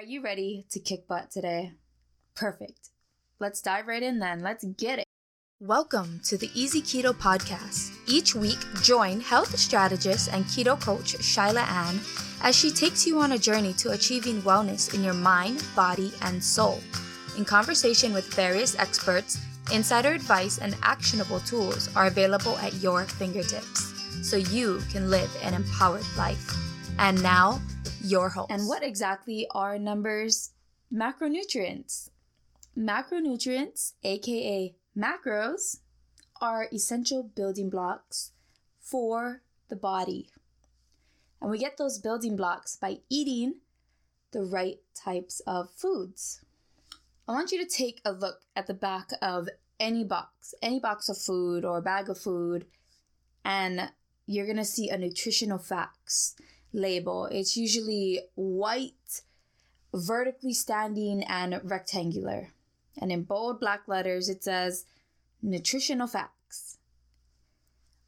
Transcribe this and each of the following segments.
Are you ready to kick butt today? Perfect. Let's dive right in then. Let's get it. Welcome to the Easy Keto Podcast. Each week, join health strategist and keto coach Shyla Ann as she takes you on a journey to achieving wellness in your mind, body, and soul. In conversation with various experts, insider advice and actionable tools are available at your fingertips so you can live an empowered life. And now, your host. And what exactly are numbers? Macronutrients. Macronutrients, aka macros, are essential building blocks for the body. And we get those building blocks by eating the right types of foods. I want you to take a look at the back of any box, any box of food or bag of food, and you're gonna see a nutritional facts label. It's usually white, vertically standing, and rectangular. And in bold black letters, it says nutritional facts.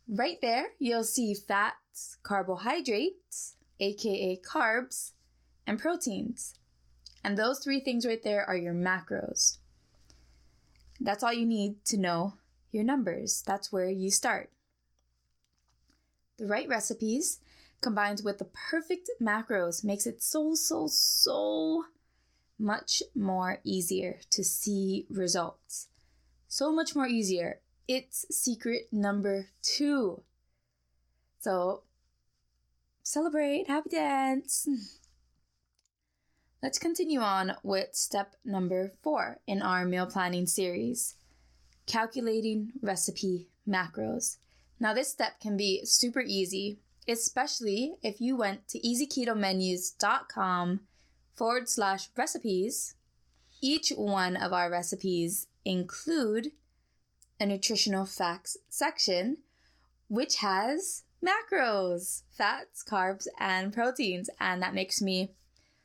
Right there, you'll see fats, carbohydrates, aka carbs, and proteins. And those three things right there are your macros. That's all you need to know your numbers. That's where you start. The right recipes combined with the perfect macros makes it so, so, so much more easier to see results. So much more easier. It's secret number two. So celebrate, happy dance. Let's continue on with step number four in our meal planning series calculating recipe macros. Now, this step can be super easy, especially if you went to easyketomenus.com forward slash recipes. Each one of our recipes include a nutritional facts section, which has macros, fats, carbs, and proteins. And that makes me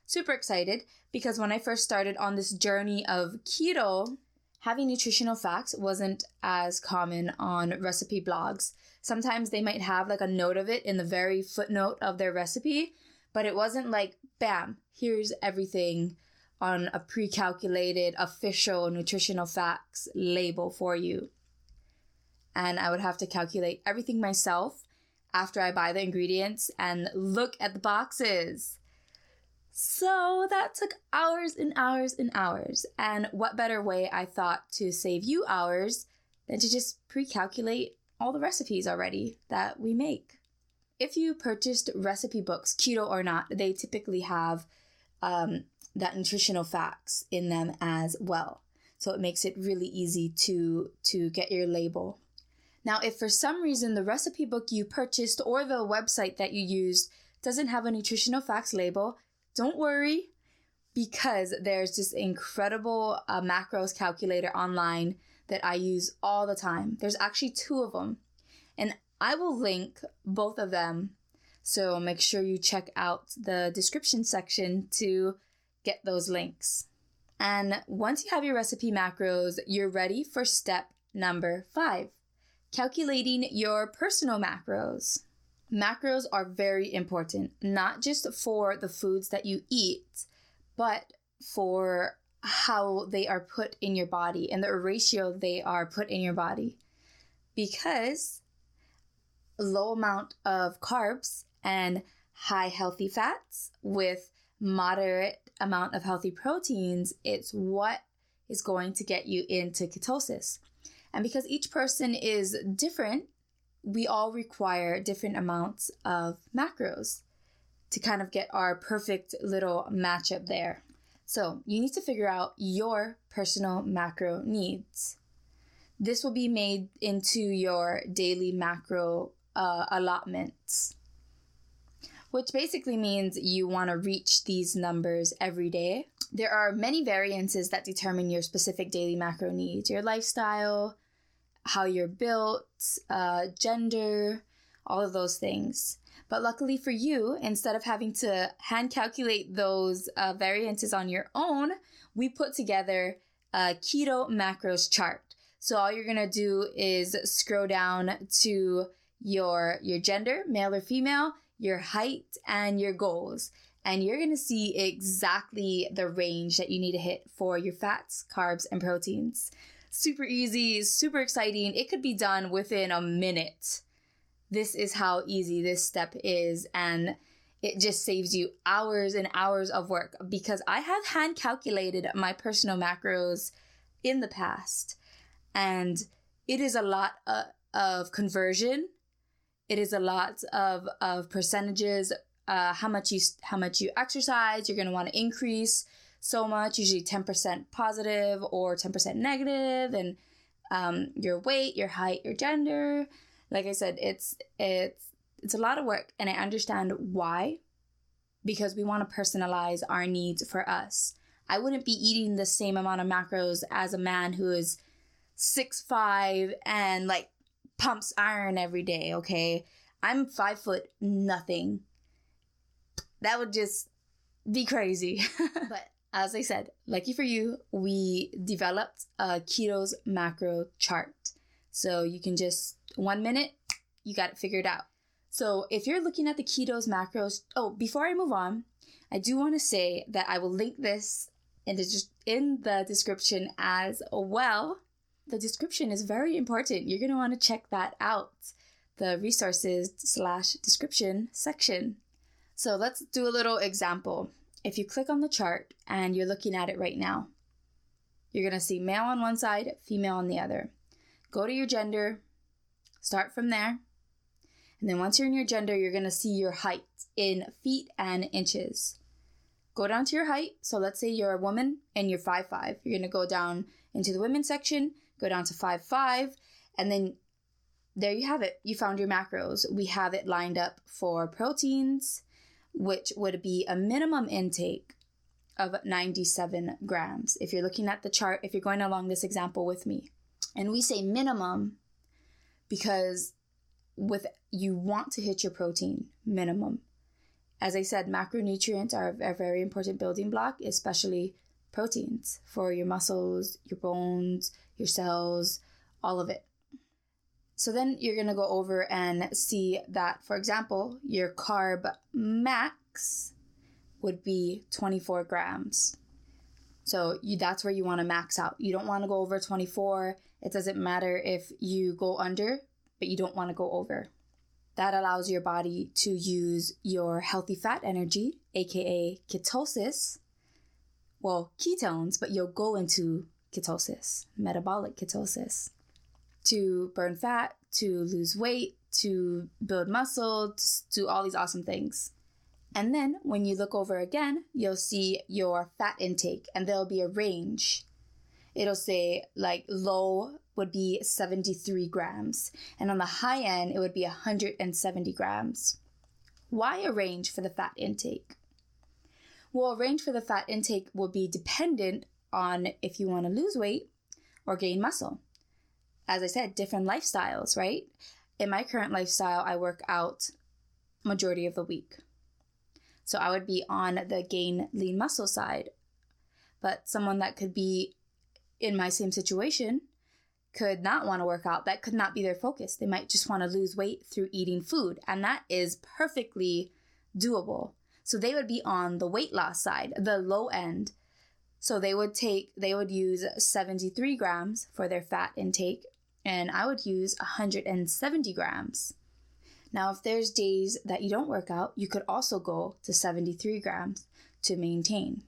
super excited because when I first started on this journey of keto, having nutritional facts wasn't as common on recipe blogs. Sometimes they might have like a note of it in the very footnote of their recipe, but it wasn't like, bam, here's everything on a pre calculated official nutritional facts label for you. And I would have to calculate everything myself after I buy the ingredients and look at the boxes. So that took hours and hours and hours. And what better way I thought to save you hours than to just pre calculate all the recipes already that we make? If you purchased recipe books, keto or not, they typically have um, that nutritional facts in them as well. So it makes it really easy to to get your label. Now, if for some reason the recipe book you purchased or the website that you used doesn't have a nutritional facts label, don't worry because there's this incredible uh, macros calculator online that I use all the time. There's actually two of them, and I will link both of them. So make sure you check out the description section to get those links. And once you have your recipe macros, you're ready for step number five calculating your personal macros. Macros are very important, not just for the foods that you eat, but for how they are put in your body and the ratio they are put in your body. Because low amount of carbs and high healthy fats with moderate amount of healthy proteins, it's what is going to get you into ketosis. And because each person is different, we all require different amounts of macros to kind of get our perfect little matchup there. So you need to figure out your personal macro needs. This will be made into your daily macro uh, allotments, which basically means you want to reach these numbers every day. There are many variances that determine your specific daily macro needs your lifestyle, how you're built, uh, gender, all of those things. But luckily for you, instead of having to hand calculate those uh, variances on your own, we put together a keto macros chart. So all you're gonna do is scroll down to your your gender, male or female, your height, and your goals. and you're to see exactly the range that you need to hit for your fats, carbs, and proteins. Super easy, super exciting. It could be done within a minute. This is how easy this step is, and it just saves you hours and hours of work because I have hand calculated my personal macros in the past, and it is a lot uh, of conversion. It is a lot of, of percentages, uh, how much you how much you exercise. You're going to want to increase so much, usually 10% positive or 10% negative, and um, your weight, your height, your gender. Like I said, it's it's it's a lot of work, and I understand why, because we want to personalize our needs for us. I wouldn't be eating the same amount of macros as a man who is six five and like pumps iron every day. Okay, I'm five foot nothing. That would just be crazy. but as I said, lucky for you, we developed a ketos macro chart. So you can just one minute, you got it figured out. So if you're looking at the ketos macros, oh, before I move on, I do want to say that I will link this in the in the description as well. The description is very important. You're to want to check that out. The resources slash description section. So let's do a little example. If you click on the chart and you're looking at it right now, you're to see male on one side, female on the other. Go to your gender, start from there. And then once you're in your gender, you're going to see your height in feet and inches. Go down to your height. So let's say you're a woman and you're 5'5. You're going to go down into the women's section, go down to 5'5, and then there you have it. You found your macros. We have it lined up for proteins, which would be a minimum intake of 97 grams. If you're looking at the chart, if you're going along this example with me, and we say minimum because with you want to hit your protein minimum. As I said, macronutrients are a very important building block, especially proteins for your muscles, your bones, your cells, all of it. So then you're going to go over and see that, for example, your carb max would be 24 grams. So you, that's where you want to max out. You don't want to go over 24. It doesn't matter if you go under, but you don't want to go over. That allows your body to use your healthy fat energy, aka ketosis, well, ketones, but you'll go into ketosis, metabolic ketosis to burn fat, to lose weight, to build muscle, to do all these awesome things. And then when you look over again, you'll see your fat intake and there'll be a range. It'll say like low would be 73 grams, and on the high end, it would be 170 grams. Why a range for the fat intake? Well, a range for the fat intake will be dependent on if you want to lose weight or gain muscle as I said, different lifestyles, right? In my current lifestyle, I work out majority of the week. So I would be on the gain lean muscle side. But someone that could be in my same situation could not want to work out. That could not be their focus. They might just want to lose weight through eating food. And that is perfectly doable. So they would be on the weight loss side, the low end. So they would take, they would use 73 grams for their fat intake and I would use 170 grams. Now, if there's days that you don't work out, you could also go to 73 grams to maintain.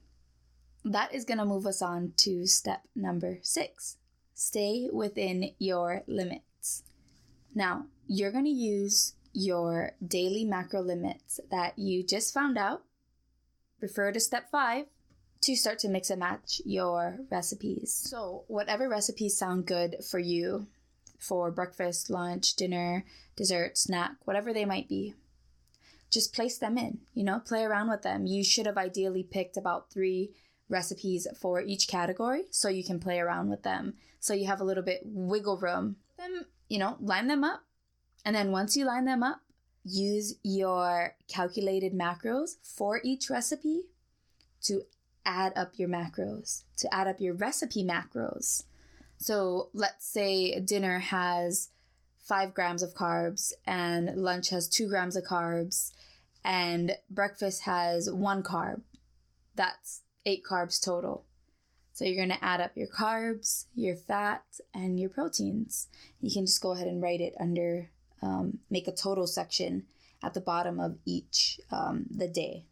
That is going to move us on to step number six stay within your limits. Now, you're going to use your daily macro limits that you just found out. Refer to step five to start to mix and match your recipes. So, whatever recipes sound good for you, for breakfast, lunch, dinner, dessert, snack, whatever they might be. Just place them in, you know, play around with them. You should have ideally picked about three recipes for each category so you can play around with them. So you have a little bit wiggle room. Then, you know, line them up. And then once you line them up, use your calculated macros for each recipe to add up your macros, to add up your recipe macros. So let's say dinner has five grams of carbs and lunch has two grams of carbs and breakfast has one carb. That's eight carbs total. So you're going to add up your carbs, your fat, and your proteins. You can just go ahead and write it under, um, make a total section at the bottom of each um, the day.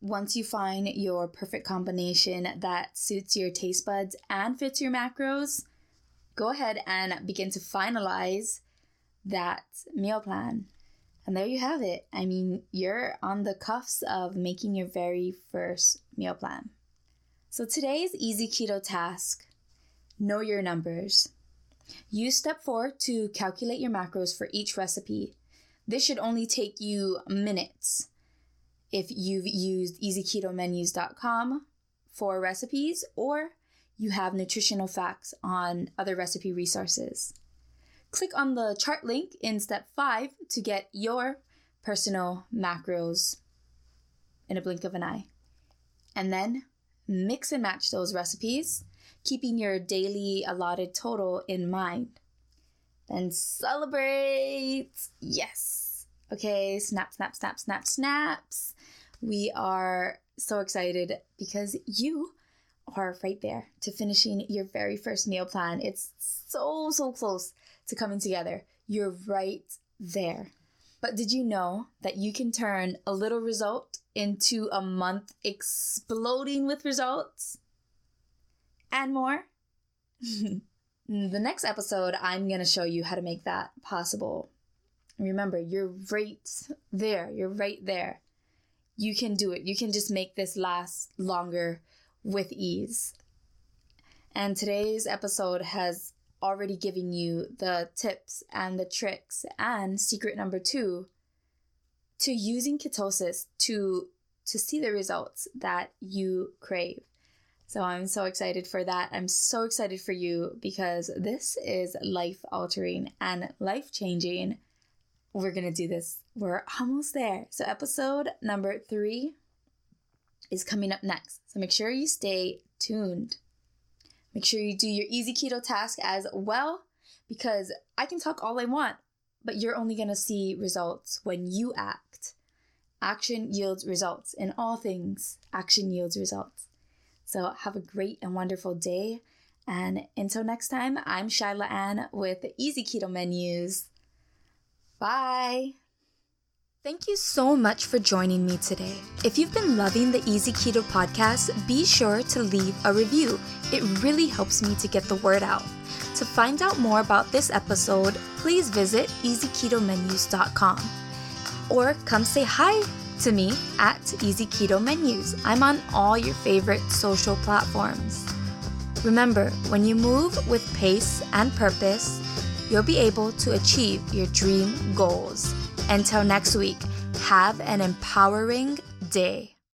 Once you find your perfect combination that suits your taste buds and fits your macros, go ahead and begin to finalize that meal plan. And there you have it. I mean, you're on the cuffs of making your very first meal plan. So today's easy keto task know your numbers. Use step four to calculate your macros for each recipe. This should only take you minutes if you've used easyketomenus.com for recipes or you have nutritional facts on other recipe resources. Click on the chart link in step five to get your personal macros in a blink of an eye. And then mix and match those recipes, keeping your daily allotted total in mind. Then celebrate! Yes! Okay, snap, snap, snap, snap, snaps. We are so excited because you are right there to finishing your very first meal plan. It's so, so close to coming together. You're right there. But did you know that you can turn a little result into a month exploding with results? And more? the next episode, I'm going to show you how to make that possible. Remember, you're right there. You're right there. You can do it. You can just make this last longer with ease. And today's episode has already giving you the tips and the tricks and secret number 2 to using ketosis to to see the results that you crave. So I'm so excited for that. I'm so excited for you because this is life altering and life changing. We're to do this. We're almost there. So episode number 3 is coming up next. So make sure you stay tuned. Make sure you do your easy keto task as well because I can talk all I want, but you're only going to see results when you act. Action yields results in all things. Action yields results. So have a great and wonderful day. And until next time, I'm Shyla Ann with Easy Keto Menus. Bye. Thank you so much for joining me today. If you've been loving the Easy Keto podcast, be sure to leave a review. It really helps me to get the word out. To find out more about this episode, please visit easyketomenus.com or come say hi to me at Easy Keto Menus. I'm on all your favorite social platforms. Remember, when you move with pace and purpose, you'll be able to achieve your dream goals. Until next week, have an empowering day.